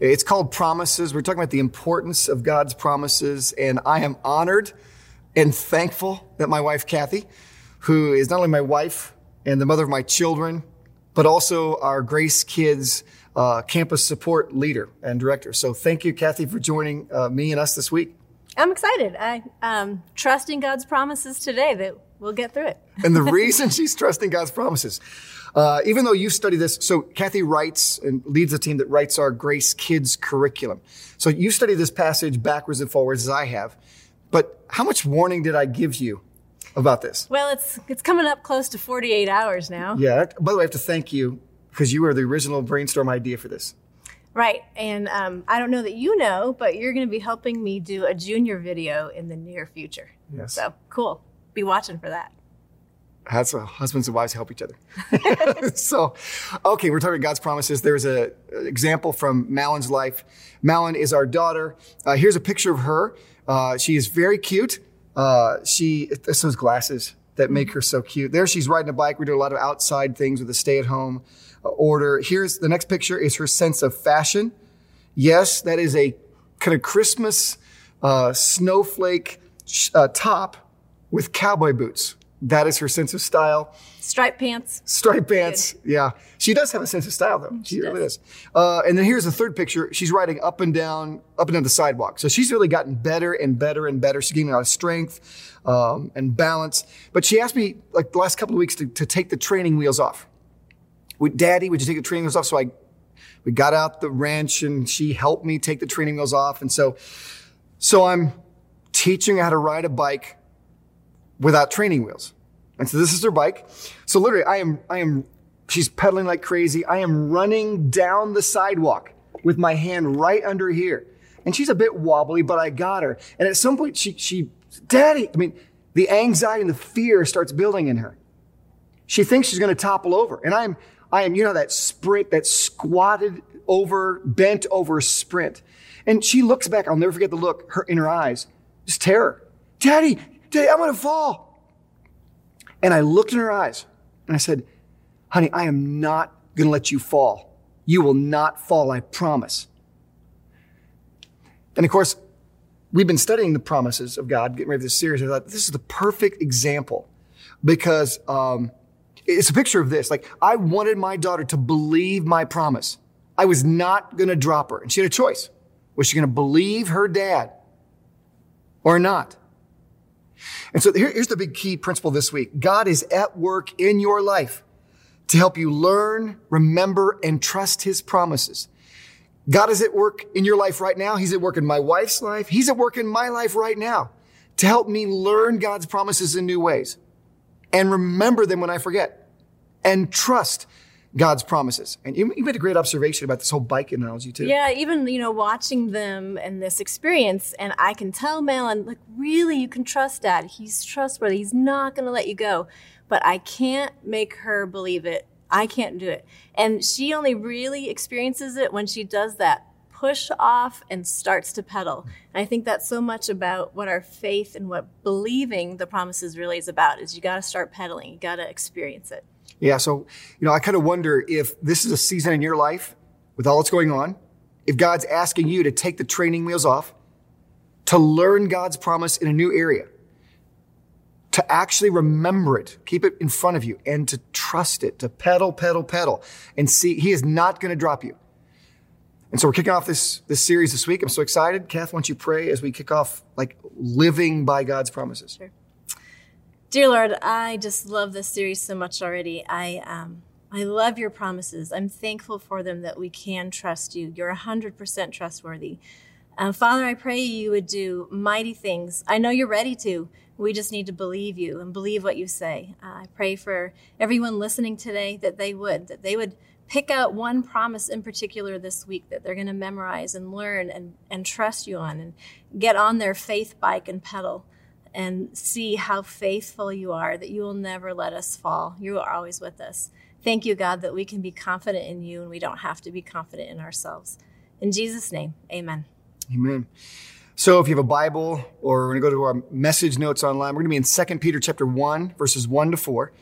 It's called Promises. We're talking about the importance of God's promises, and I am honored and thankful that my wife, Kathy, who is not only my wife and the mother of my children, but also our Grace Kids uh, campus support leader and director. So thank you, Kathy, for joining uh, me and us this week. I'm excited. I um, trusting God's promises today that we'll get through it. and the reason she's trusting God's promises, uh, even though you study this, so Kathy writes and leads a team that writes our Grace Kids curriculum. So you study this passage backwards and forwards as I have. But how much warning did I give you about this? Well, it's it's coming up close to 48 hours now. Yeah. By the way, I have to thank you because you were the original brainstorm idea for this. Right. And um, I don't know that you know, but you're going to be helping me do a junior video in the near future. Yes. So cool. Be watching for that. How husbands and wives help each other. so, okay, we're talking about God's promises. There's a an example from Malon's life. Malon is our daughter. Uh, here's a picture of her. Uh, she is very cute. Uh, she it's those glasses that make her so cute. There, she's riding a bike. We do a lot of outside things with a stay-at-home uh, order. Here's the next picture. Is her sense of fashion. Yes, that is a kind of Christmas uh, snowflake uh, top with cowboy boots. That is her sense of style. Striped pants. Striped pants. Yeah. She does have a sense of style though. She, She really does. Uh, and then here's the third picture. She's riding up and down, up and down the sidewalk. So she's really gotten better and better and better. She's gaining a lot of strength um, and balance. But she asked me like the last couple of weeks to, to take the training wheels off. With Daddy, would you take the training wheels off? So I, we got out the wrench and she helped me take the training wheels off. And so, so I'm teaching her how to ride a bike without training wheels. And so this is her bike. So literally, I am, I am, she's pedaling like crazy. I am running down the sidewalk with my hand right under here. And she's a bit wobbly, but I got her. And at some point, she, she, daddy, I mean, the anxiety and the fear starts building in her. She thinks she's going to topple over. And I'm, I am, you know, that sprint, that squatted over, bent over sprint. And she looks back. I'll never forget the look her, in her eyes. Just terror. Daddy, daddy, I'm going to fall. And I looked in her eyes and I said, honey, I am not going to let you fall. You will not fall. I promise. And of course, we've been studying the promises of God, getting ready for this series. I thought this is the perfect example because, um, it's a picture of this. Like, I wanted my daughter to believe my promise. I was not going to drop her. And she had a choice. Was she going to believe her dad or not? And so here- here's the big key principle this week. God is at work in your life to help you learn, remember, and trust his promises. God is at work in your life right now. He's at work in my wife's life. He's at work in my life right now to help me learn God's promises in new ways and remember them when I forget and trust God's promises. And you, you made a great observation about this whole bike analogy too. Yeah, even you know watching them and this experience, and I can tell Malin like really you can trust Dad. He's trustworthy. He's not going to let you go. But I can't make her believe it. I can't do it. And she only really experiences it when she does that push off and starts to pedal. And I think that's so much about what our faith and what believing the promises really is about. Is you got to start pedaling. You got to experience it. Yeah. So, you know, I kind of wonder if this is a season in your life with all that's going on, if God's asking you to take the training wheels off, to learn God's promise in a new area, to actually remember it, keep it in front of you, and to trust it, to pedal, pedal, pedal, and see He is not going to drop you. And so we're kicking off this, this series this week. I'm so excited. Kath, why don't you pray as we kick off like living by God's promises? Sure. Dear Lord, I just love this series so much already. I um, I love your promises. I'm thankful for them that we can trust you. You're 100% trustworthy. Um, Father, I pray you would do mighty things. I know you're ready to. We just need to believe you and believe what you say. Uh, I pray for everyone listening today that they would, that they would pick out one promise in particular this week that they're going to memorize and learn and, and trust you on and get on their faith bike and pedal and see how faithful you are, that you will never let us fall. You are always with us. Thank you, God, that we can be confident in you and we don't have to be confident in ourselves. In Jesus' name, amen. Amen. So if you have a Bible or we're going to go to our message notes online, we're going to be in 2 Peter chapter 1, verses 1 to 4.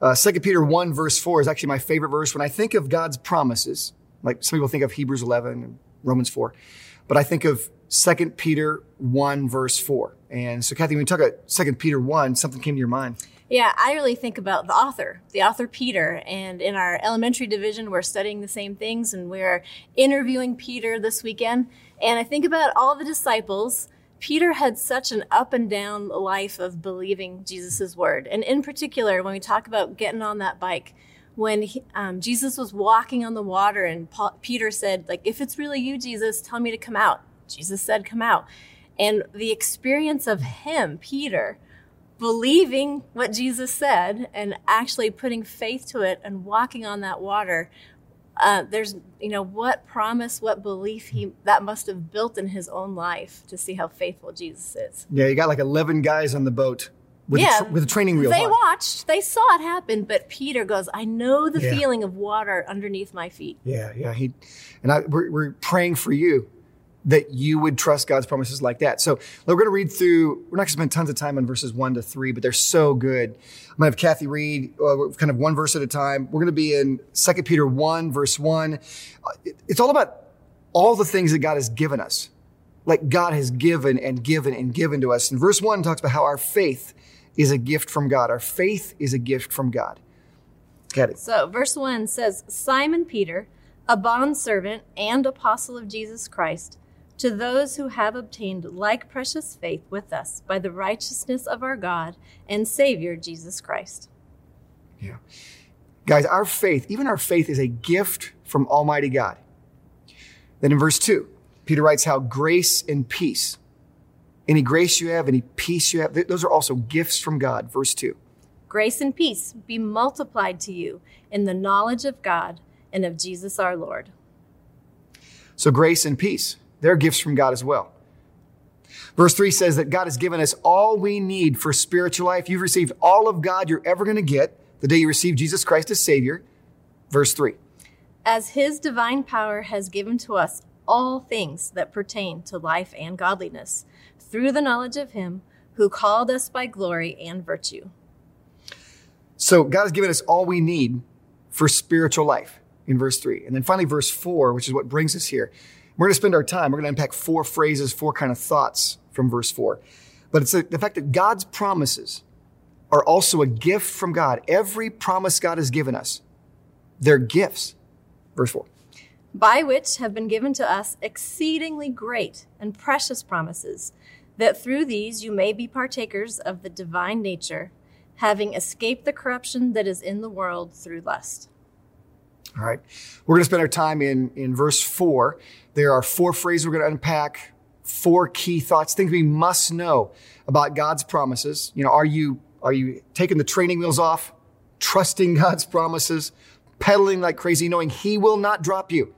Uh, 2 Peter 1, verse 4 is actually my favorite verse. When I think of God's promises, like some people think of Hebrews 11 and Romans 4, but I think of 2 Peter 1, verse 4. And so, Kathy, when you talk about Second Peter 1, something came to your mind. Yeah, I really think about the author, the author Peter. And in our elementary division, we're studying the same things and we're interviewing Peter this weekend. And I think about all the disciples. Peter had such an up and down life of believing Jesus' word. And in particular, when we talk about getting on that bike, when he, um, Jesus was walking on the water and Paul, Peter said, like, if it's really you, Jesus, tell me to come out. Jesus said, come out. And the experience of him, Peter, believing what Jesus said and actually putting faith to it and walking on that water uh, there's you know what promise what belief he that must have built in his own life to see how faithful jesus is Yeah, you got like 11 guys on the boat with, Yeah, a, tr- with a training wheel. they on. watched they saw it happen but peter goes i know the Yeah. feeling of water underneath my feet Yeah, yeah. He and I we're, we're praying for you that you would trust God's promises like that. So we're going to read through. We're not going to spend tons of time on verses one to three, but they're so good. I'm going to have Kathy read uh, kind of one verse at a time. We're going to be in Second Peter one, verse one. Uh, it's all about all the things that God has given us. Like God has given and given and given to us. And verse one talks about how our faith is a gift from God. Our faith is a gift from God. Kathy. so verse 1 says simon peter a bondservant and apostle of jesus christ to those who have obtained like precious faith with us by the righteousness of our god and savior jesus christ Yeah. Guys, our faith, even our faith is a gift from Almighty God. Then in verse 2, Peter writes how grace and peace, any grace you have, any peace you have, those are also gifts from God. Verse 2. Grace and peace be multiplied to you in the knowledge of God and of Jesus our Lord. So grace and peace, they're gifts from God as well. Verse 3 says that God has given us all we need for spiritual life. You've received all of God you're ever going to get the day you receive Jesus Christ as Savior. Verse 3. As his divine power has given to us all things that pertain to life and godliness, through the knowledge of him who called us by glory and virtue. So God has given us all we need for spiritual life in verse three. And then finally, verse four, which is what brings us here. We're going to spend our time, we're going to unpack four phrases, four kind of thoughts from verse four. But it's the fact that God's promises are also a gift from God. Every promise God has given us, they're gifts. Verse four. by which have been given to us exceedingly great and precious promises, that through these you may be partakers of the divine nature, having escaped the corruption that is in the world through lust. All right. We're going to spend our time in, in verse four. There are four phrases we're going to unpack, four key thoughts, things we must know about God's promises. You know, are you, are you taking the training wheels off, trusting God's promises, pedaling like crazy, knowing He will not drop you?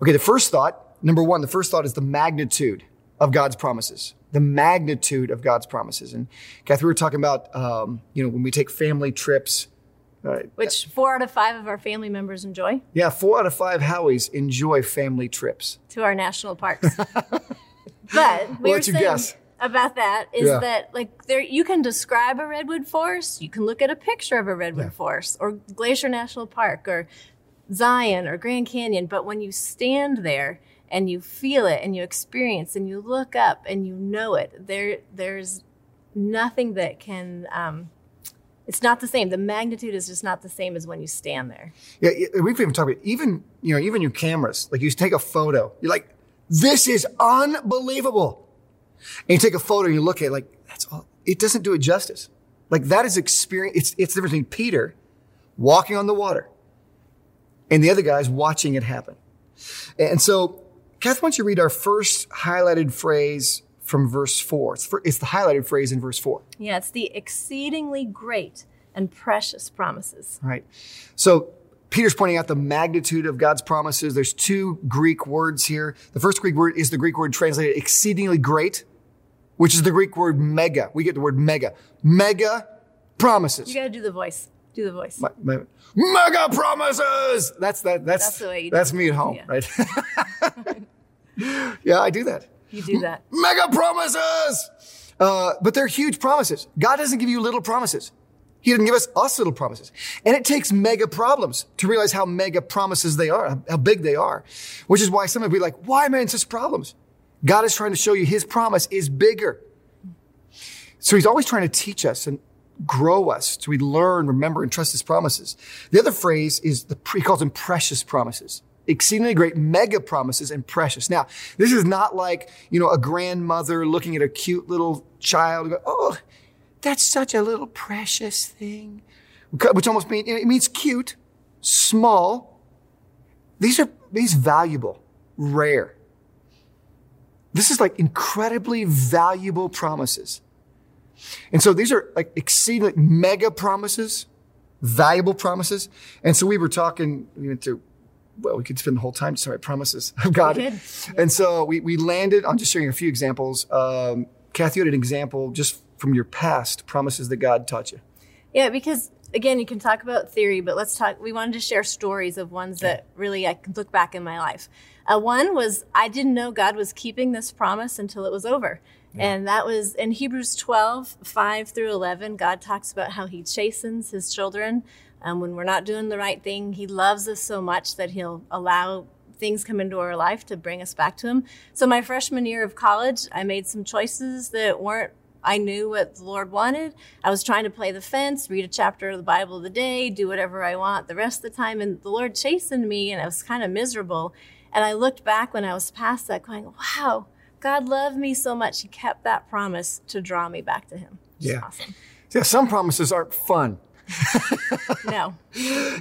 Okay, the first thought, number one, the first thought is the magnitude of God's promises. The magnitude of God's promises. And Kathy, we were talking about, um, you know, when we take family trips, uh, Which four out of five of our family members enjoy yeah, four out of five Howies enjoy family trips. to our national parks. but we were saying guess. about that is Yeah. that like there you can describe a redwood forest, you can look at a picture of a redwood Yeah. forest or Glacier National Park or Zion or Grand Canyon, but when you stand there and you feel it and you experience and you look up and you know it, there there's nothing that can um, it's not the same. The magnitude is just not the same as when you stand there. Yeah, we've even talked about even you know even your cameras. Like you take a photo, you're like, this is unbelievable, and you take a photo and you look at it like that's all. It doesn't do it justice. Like that is experience. It's it's the difference between Peter walking on the water and the other guys watching it happen. And so, Kath, why don't you read our first highlighted phrase from verse four? It's, for, it's the highlighted phrase in verse four. Yeah, it's the exceedingly great and precious promises. Right. So Peter's pointing out the magnitude of God's promises. There's two Greek words here. The first Greek word is the Greek word translated exceedingly great, which is the Greek word mega. We get the word mega. Mega promises. You got to do the voice. Do the voice. My- my- mega promises. That's that. That's That's the way you that's me at home, Yeah. right? yeah, I do that. You do that. Mega promises. Uh, but they're huge promises. God doesn't give you little promises. He didn't give us us little promises. And it takes mega problems to realize how mega promises they are, how- how big they are. Which is why some of you be like, why am I in such problems? God is trying to show you his promise is bigger. So he's always trying to teach us and grow us so we learn, remember, and trust his promises. The other phrase is the, he calls them precious promises. Exceedingly great mega promises and precious. Now, this is not like, you know, a grandmother looking at a cute little child and go, oh, that's such a little precious thing. Which almost means, it means cute, small. These are, these valuable, rare. This is like incredibly valuable promises. And so these are like exceedingly mega promises, valuable promises. And so we were talking, we went to, well, we could spend the whole time about promises of God. We could. And so we, we landed on just sharing a few examples. Um, Kathy, you had an example just from your past promises that God taught you. Yeah, because again, you can talk about theory, but let's talk. We wanted to share stories of ones that really I can look back in my life. Uh, one was I didn't know God was keeping this promise until it was over. And that was in Hebrews 12, 5 through 11. God talks about how he chastens his children. Um, when we're not doing the right thing, he loves us so much that he'll allow things come into our life to bring us back to him. So my freshman year of college, I made some choices that weren't I knew what the Lord wanted. I was trying to play the fence, read a chapter of the Bible of the day, do whatever I want the rest of the time. And the Lord chastened me, and I was kind of miserable. And I looked back when I was past that, going, wow, God loved me so much. He kept that promise to draw me back to Him. Yeah. Awesome. Yeah, some promises aren't fun. No.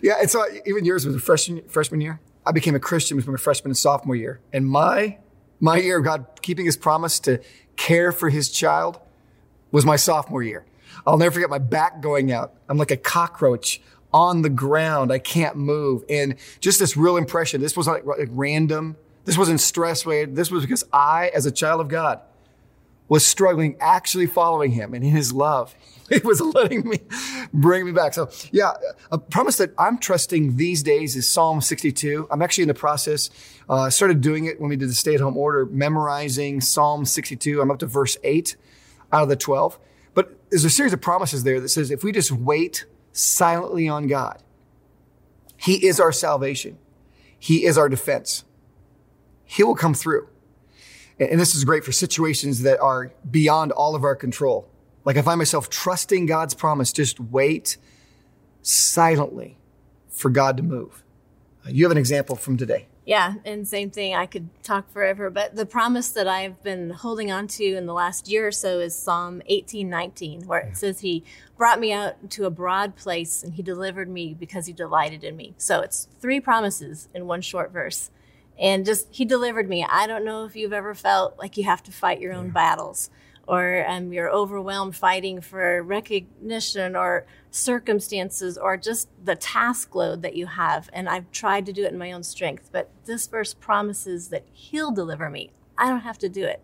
Yeah, and so even yours was a freshman freshman year. I became a Christian between my freshman and sophomore year, and my my year of God keeping His promise to care for His child was my sophomore year. I'll never forget my back going out. I'm like a cockroach on the ground. I can't move, and just this real impression. This was like, like random. This wasn't stress related. This was because I, as a child of God, was struggling actually following him and in his love. He was letting me bring me back. So yeah, a promise that I'm trusting these days is Psalm 62. I'm actually in the process, uh, started doing it when we did the stay at home order, memorizing Psalm 62. I'm up to verse eight out of the 12. But there's a series of promises there that says if we just wait silently on God, he is our salvation. He is our defense. He will come through. And this is great for situations that are beyond all of our control. Like I find myself trusting God's promise, just wait silently for God to move. Uh, You have an example from today. Yeah, and same thing. I could talk forever, but the promise that I've been holding on to in the last year or so is Psalm 18:19, where it says he brought me out to a broad place and he delivered me because he delighted in me. So it's three promises in one short verse. And just he delivered me. I don't know if you've ever felt like you have to fight your own battles or um, you're overwhelmed fighting for recognition or circumstances or just the task load that you have. And I've tried to do it in my own strength, but this verse promises that He'll deliver me. I don't have to do it.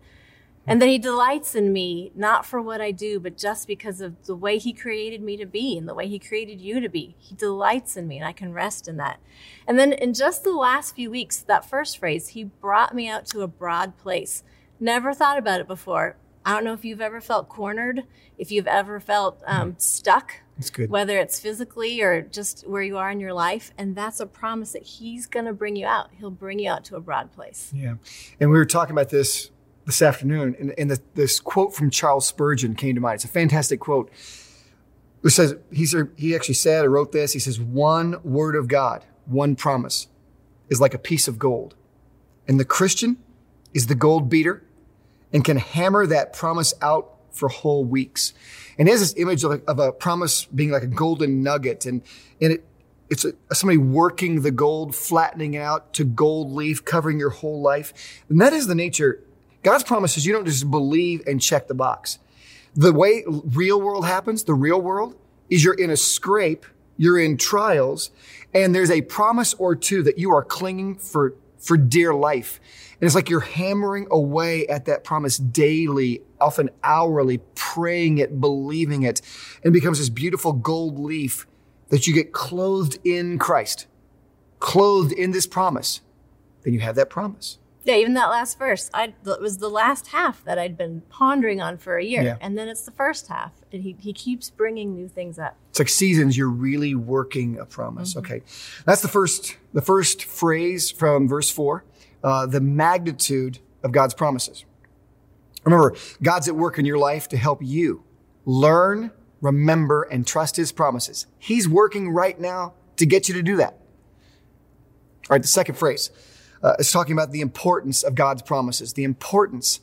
And that He delights in me, not for what I do, but just because of the way He created me to be and the way He created you to be. He delights in me, and I can rest in that. And then in just the last few weeks, that first phrase, He brought me out to a broad place. Never thought about it before. I don't know if you've ever felt cornered, if you've ever felt um, stuck, whether it's physically or just where you are in your life. And that's a promise that He's going to bring you out. He'll bring you out to a broad place. Yeah. And we were talking about this this afternoon, and, and the, this quote from Charles Spurgeon came to mind. It's a fantastic quote. It says, he, he actually said or wrote this. He says, One word of God, one promise, is like a piece of gold. And the Christian is the gold beater and can hammer that promise out for whole weeks. And he has this image of a, of a promise being like a golden nugget, and, and it, it's a, somebody working the gold, flattening it out to gold leaf, covering your whole life. And that is the nature. God's promise is you don't just believe and check the box. The way real world happens, the real world, is you're in a scrape you're in trials, and there's a promise or two that you are clinging for, for dear life. And it's like you're hammering away at that promise daily, often hourly, praying it, believing it, and it becomes this beautiful gold leaf that you get clothed in Christ, clothed in this promise. Then you have that promise. Yeah, even that last verse, I it was the last half that I'd been pondering on for a year, Yeah. and then it's the first half, and he he keeps bringing new things up. It's like seasons. You're really working a promise. Okay, that's the first. The first phrase from verse four. Uh, the magnitude of God's promises. Remember, God's at work in your life to help you learn, remember, and trust His promises. He's working right now to get you to do that. All right, the second phrase uh, is talking about the importance of God's promises. The importance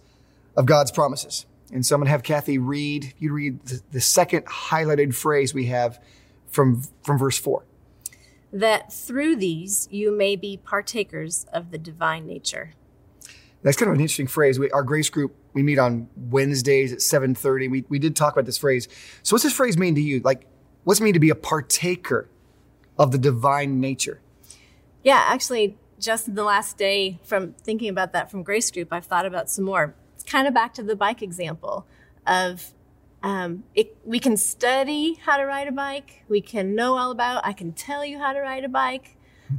of God's promises. And so I'm going to have Kathy read, you read the, the second highlighted phrase we have from, from verse 4. That through these you may be partakers of the divine nature. That's kind of an interesting phrase. We, our grace group, we meet on Wednesdays at 7.30. We, we did talk about this phrase. So what's this phrase mean to you? Like, what's it mean to be a partaker of the divine nature? Yeah, actually, just in the last day from thinking about that from Grace Group, I've thought about some more. It's kind of back to the bike example of um, it, we can study how to ride a bike, we can know all about, I can tell you how to ride a bike.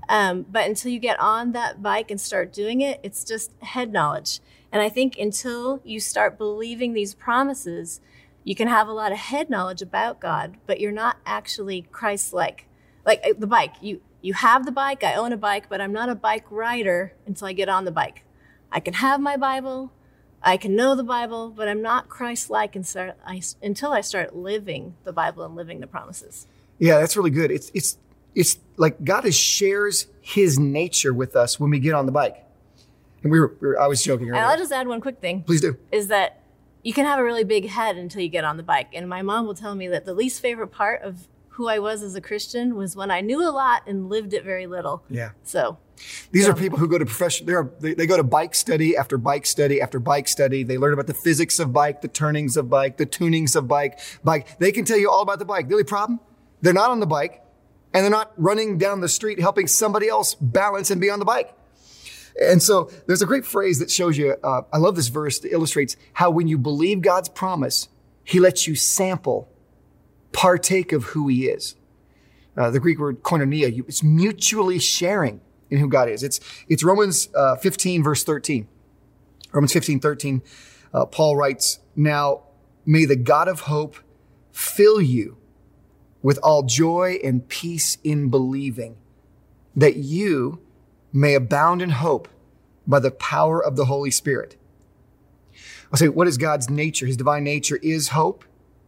Um, but until you get on that bike and start doing it, it's just head knowledge. And I think until you start believing these promises, you can have a lot of head knowledge about God, but you're not actually Christ-like. Like uh, the bike, you you have the bike. I own a bike, but I'm not a bike rider until I get on the bike. I can have my Bible, I can know the Bible, but I'm not Christ-like until I, start living the Bible and living the promises. Yeah, that's really good. It's, it's, it's like God is shares his nature with us when we get on the bike. And we were, we were I was joking And I'll just add one quick thing. Please do. is that you can have a really big head until you get on the bike. And my mom will tell me that the least favorite part of who I was as a Christian was when I knew a lot and lived it very little. Yeah. So, These Yeah. are people who go to profession. They, they, they go to bike study after bike study after bike study. They learn about the physics of bike, the turnings of bike, the tunings of bike. Bike. They can tell you all about the bike. The only problem, they're not on the bike, and they're not running down the street helping somebody else balance and be on the bike. And so there's a great phrase that shows you. Uh, I love this verse that illustrates how when you believe God's promise, He lets you sample, partake of who He is. Uh, the Greek word koinonia, it's mutually sharing in who God is. It's, it's Romans uh, 15, verse 13. Romans 15, 13, uh, Paul writes, Now may the God of hope fill you with all joy and peace in believing, that you may abound in hope by the power of the Holy Spirit. I'll say, what is God's nature? His divine nature is hope.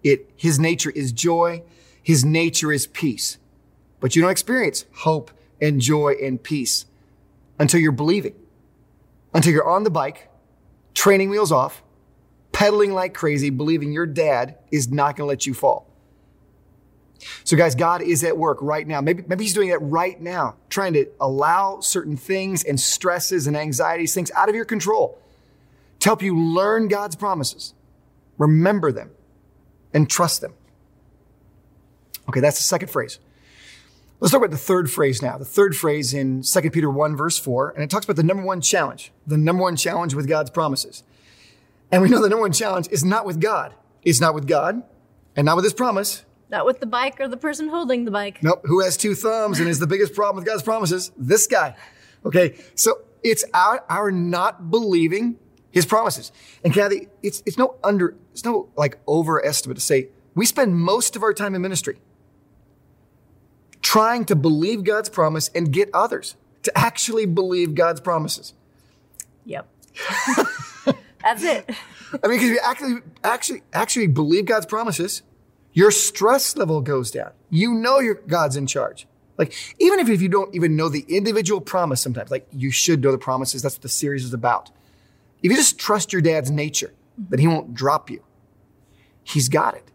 It, his nature is joy. His nature is peace. But you don't experience hope and joy and peace until you're believing, until you're on the bike, training wheels off, pedaling like crazy, believing your dad is not going to let you fall. So, guys, God is at work right now. Maybe, maybe He's doing that right now, trying to allow certain things and stresses and anxieties, things out of your control to help you learn God's promises, remember them, and trust them. Okay, that's the second phrase. Let's talk about the third phrase now. The third phrase in 2 Peter 1, verse 4, and it talks about the number one challenge, the number one challenge with God's promises. And we know the number one challenge is not with God. It's not with God and not with His promise. not with the bike or the person holding the bike. Nope. Who has two thumbs and is the biggest problem with God's promises? This guy. Okay. So it's our, our not believing his promises. And Kathy, it's, it's no under, it's no like overestimate to say we spend most of our time in ministry trying to believe God's promise and get others to actually believe God's promises. Yep. That's it. I mean, because you actually, actually, actually believe God's promises, your stress level goes down. You know your God's in charge. Like, even if, if you don't even know the individual promise sometimes, like you should know the promises. That's what the series is about. If you just trust your dad's nature, that he won't drop you, he's got it.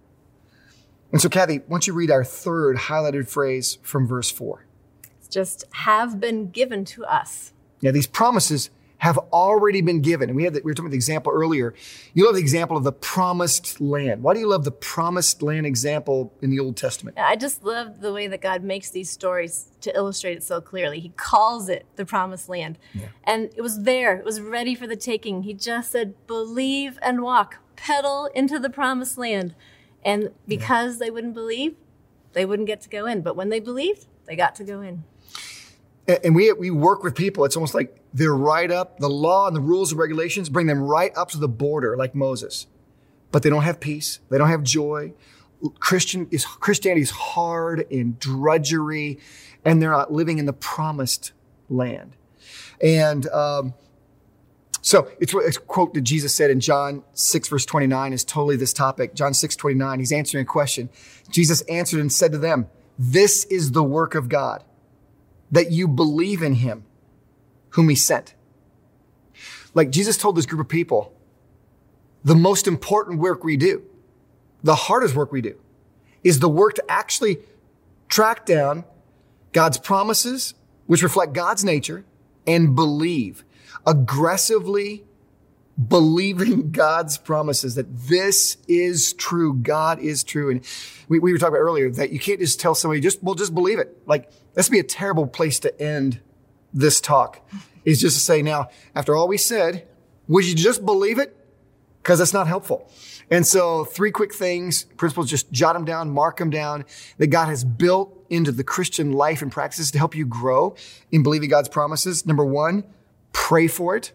And so, Kathy, why don't you read our third highlighted phrase from verse four? It's just have been given to us. Yeah, these promises have already been given. And we had the, we were talking about the example earlier. You love the example of the promised land. Why do you love the promised land example in the Old Testament? I just love the way that God makes these stories to illustrate it so clearly. He calls it the promised land. Yeah. And it was there. It was ready for the taking. He just said, "Believe and walk. Pedal into the promised land." And because yeah. they wouldn't believe, they wouldn't get to go in. But when they believed, they got to go in and we we work with people. It's almost like they're right up the law and the rules and regulations bring them right up to the border, like Moses. But they don't have peace. They don't have joy. Christian is Christianity is hard and drudgery, and they're not living in the promised land. And um, so it's, it's a quote that Jesus said in John 6 verse 29 is totally this topic. John 6 29, he's answering a question. Jesus answered and said to them, This is the work of God that you believe in him whom he sent. Like Jesus told this group of people, the most important work we do, the hardest work we do, is the work to actually track down God's promises, which reflect God's nature, and believe, aggressively believing God's promises that this is true. God is true. And we, we were talking about earlier that you can't just tell somebody, just, well, just believe it. Like, that's be a terrible place to end this talk is just to say, now, after all we said, would you just believe it? Because that's not helpful. And so three quick things, principles, just jot them down, mark them down that God has built into the Christian life and practices to help you grow in believing God's promises. Number one, pray for it.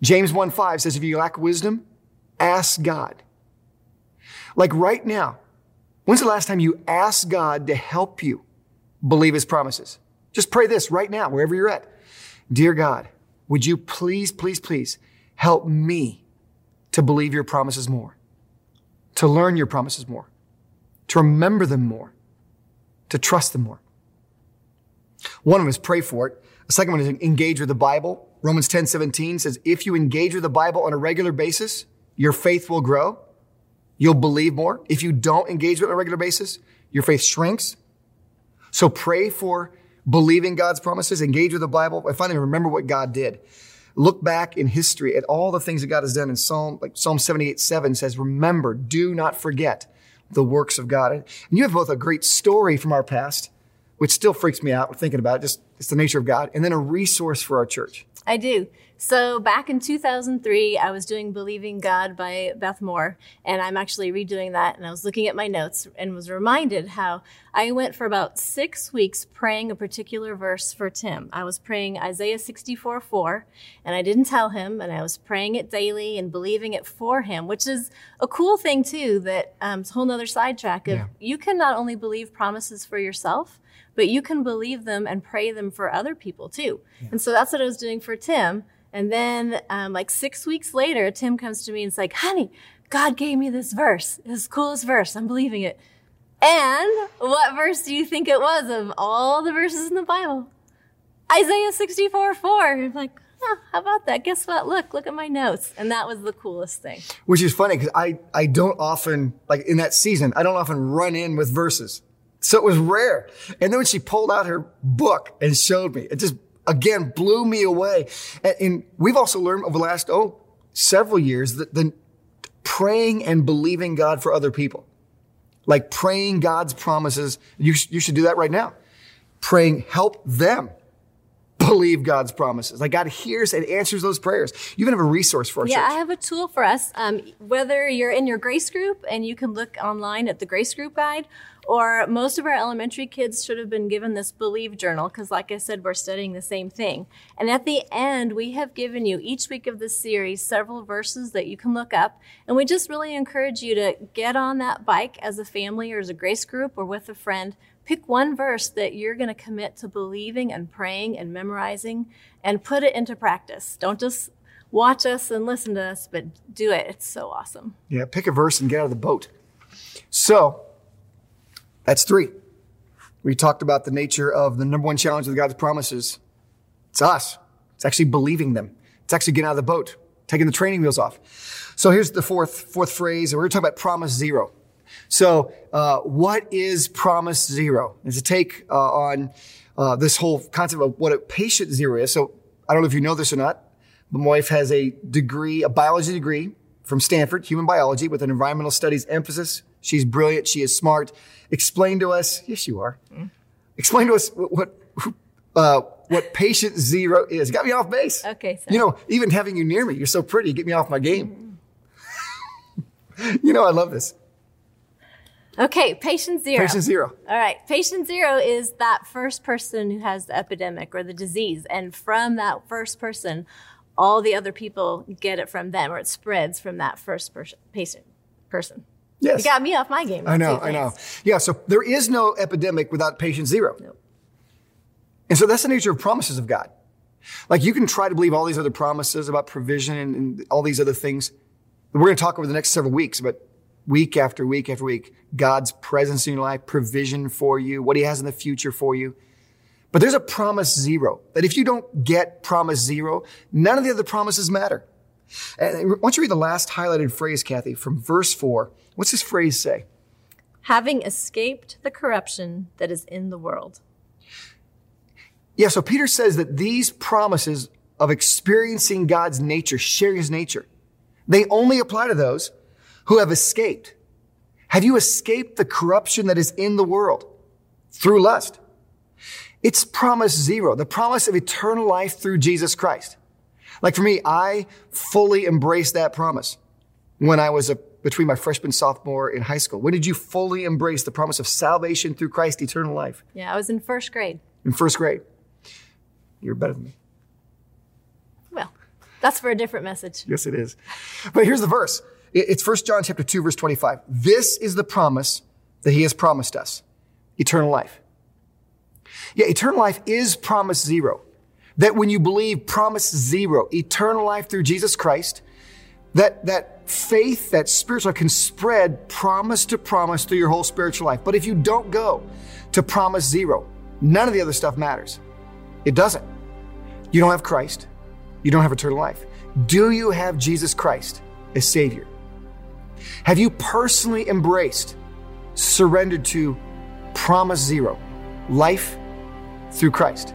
James 1 5 says, if you lack wisdom, ask God. Like right now, when's the last time you asked God to help you believe his promises? Just pray this right now, wherever you're at. Dear God, would you please, please, please help me to believe your promises more, to learn your promises more, to remember them more, to trust them more. One of them is pray for it. The second one is engage with the Bible. Romans 10 17 says, if you engage with the Bible on a regular basis, your faith will grow. You'll believe more. If you don't engage with it on a regular basis, your faith shrinks. So pray for believing God's promises, engage with the Bible, and finally remember what God did. Look back in history at all the things that God has done in Psalm, like Psalm 78, 7 says, remember, do not forget the works of God. And you have both a great story from our past, which still freaks me out thinking about it, just it's the nature of God, and then a resource for our church. I do. So back in 2003, I was doing Believing God by Beth Moore, and I'm actually redoing that. And I was looking at my notes and was reminded how I went for about six weeks praying a particular verse for Tim. I was praying Isaiah 64 4, and I didn't tell him, and I was praying it daily and believing it for him, which is a cool thing too. That um, it's a whole nother sidetrack of yeah. you can not only believe promises for yourself, but you can believe them and pray them for other people too. Yeah. And so that's what I was doing for Tim. And then, um, like six weeks later, Tim comes to me and it's like, honey, God gave me this verse. This coolest verse. I'm believing it. And what verse do you think it was of all the verses in the Bible? Isaiah 64 4. I'm like, oh, how about that? Guess what? Look, look at my notes. And that was the coolest thing. Which is funny because I, I don't often, like in that season, I don't often run in with verses. So it was rare. And then when she pulled out her book and showed me, it just again blew me away. And, and we've also learned over the last, oh, several years that the praying and believing God for other people, like praying God's promises, you, you should do that right now. Praying, help them believe God's promises. Like God hears and answers those prayers. You even have a resource for us. Yeah, church. I have a tool for us. Um, whether you're in your grace group and you can look online at the grace group guide, or most of our elementary kids should have been given this believe journal because, like I said, we're studying the same thing. And at the end, we have given you each week of this series several verses that you can look up. And we just really encourage you to get on that bike as a family or as a grace group or with a friend. Pick one verse that you're going to commit to believing and praying and memorizing and put it into practice. Don't just watch us and listen to us, but do it. It's so awesome. Yeah, pick a verse and get out of the boat. So, that's three. We talked about the nature of the number one challenge of God's promises. It's us. It's actually believing them. It's actually getting out of the boat, taking the training wheels off. So here's the fourth, fourth phrase. And we're going to talk about promise zero. So, uh, what is promise zero? Is a take uh, on uh, this whole concept of what a patient zero is. So, I don't know if you know this or not, but My wife has a degree, a biology degree from Stanford, human biology, with an environmental studies emphasis. She's brilliant. She is smart. Explain to us, yes, you are. Explain to us what, what, uh, what patient zero is. Got me off base. Okay. You know, even having you near me, you're so pretty. Get me off my game. you know, I love this. Okay, patient zero. Patient zero. All right, patient zero is that first person who has the epidemic or the disease. And from that first person, all the other people get it from them, or it spreads from that first person, patient person. Yes. You got me off my game. I know, I know. Yeah, so there is no epidemic without patient zero. Nope. And so that's the nature of promises of God. Like you can try to believe all these other promises about provision and, and all these other things. We're going to talk over the next several weeks, but week after week after week, God's presence in your life, provision for you, what he has in the future for you. But there's a promise zero that if you don't get promise zero, none of the other promises matter. And why don't you read the last highlighted phrase, Kathy, from verse four? What's this phrase say? Having escaped the corruption that is in the world. Yeah, so Peter says that these promises of experiencing God's nature, sharing his nature, they only apply to those who have escaped. Have you escaped the corruption that is in the world through lust? It's promise zero, the promise of eternal life through Jesus Christ. Like for me, I fully embraced that promise when I was a, between my freshman and sophomore in high school. When did you fully embrace the promise of salvation through Christ, eternal life? Yeah, I was in first grade. In first grade. You're better than me. Well, that's for a different message. Yes, it is. But here's the verse. It's 1 John chapter 2, verse 25. This is the promise that he has promised us. Eternal life. Yeah, eternal life is promise zero. That when you believe promise zero, eternal life through Jesus Christ, that, that faith, that spiritual can spread promise to promise through your whole spiritual life. But if you don't go to promise zero, none of the other stuff matters. It doesn't. You don't have Christ. You don't have eternal life. Do you have Jesus Christ as Savior? Have you personally embraced, surrendered to promise zero, life through Christ?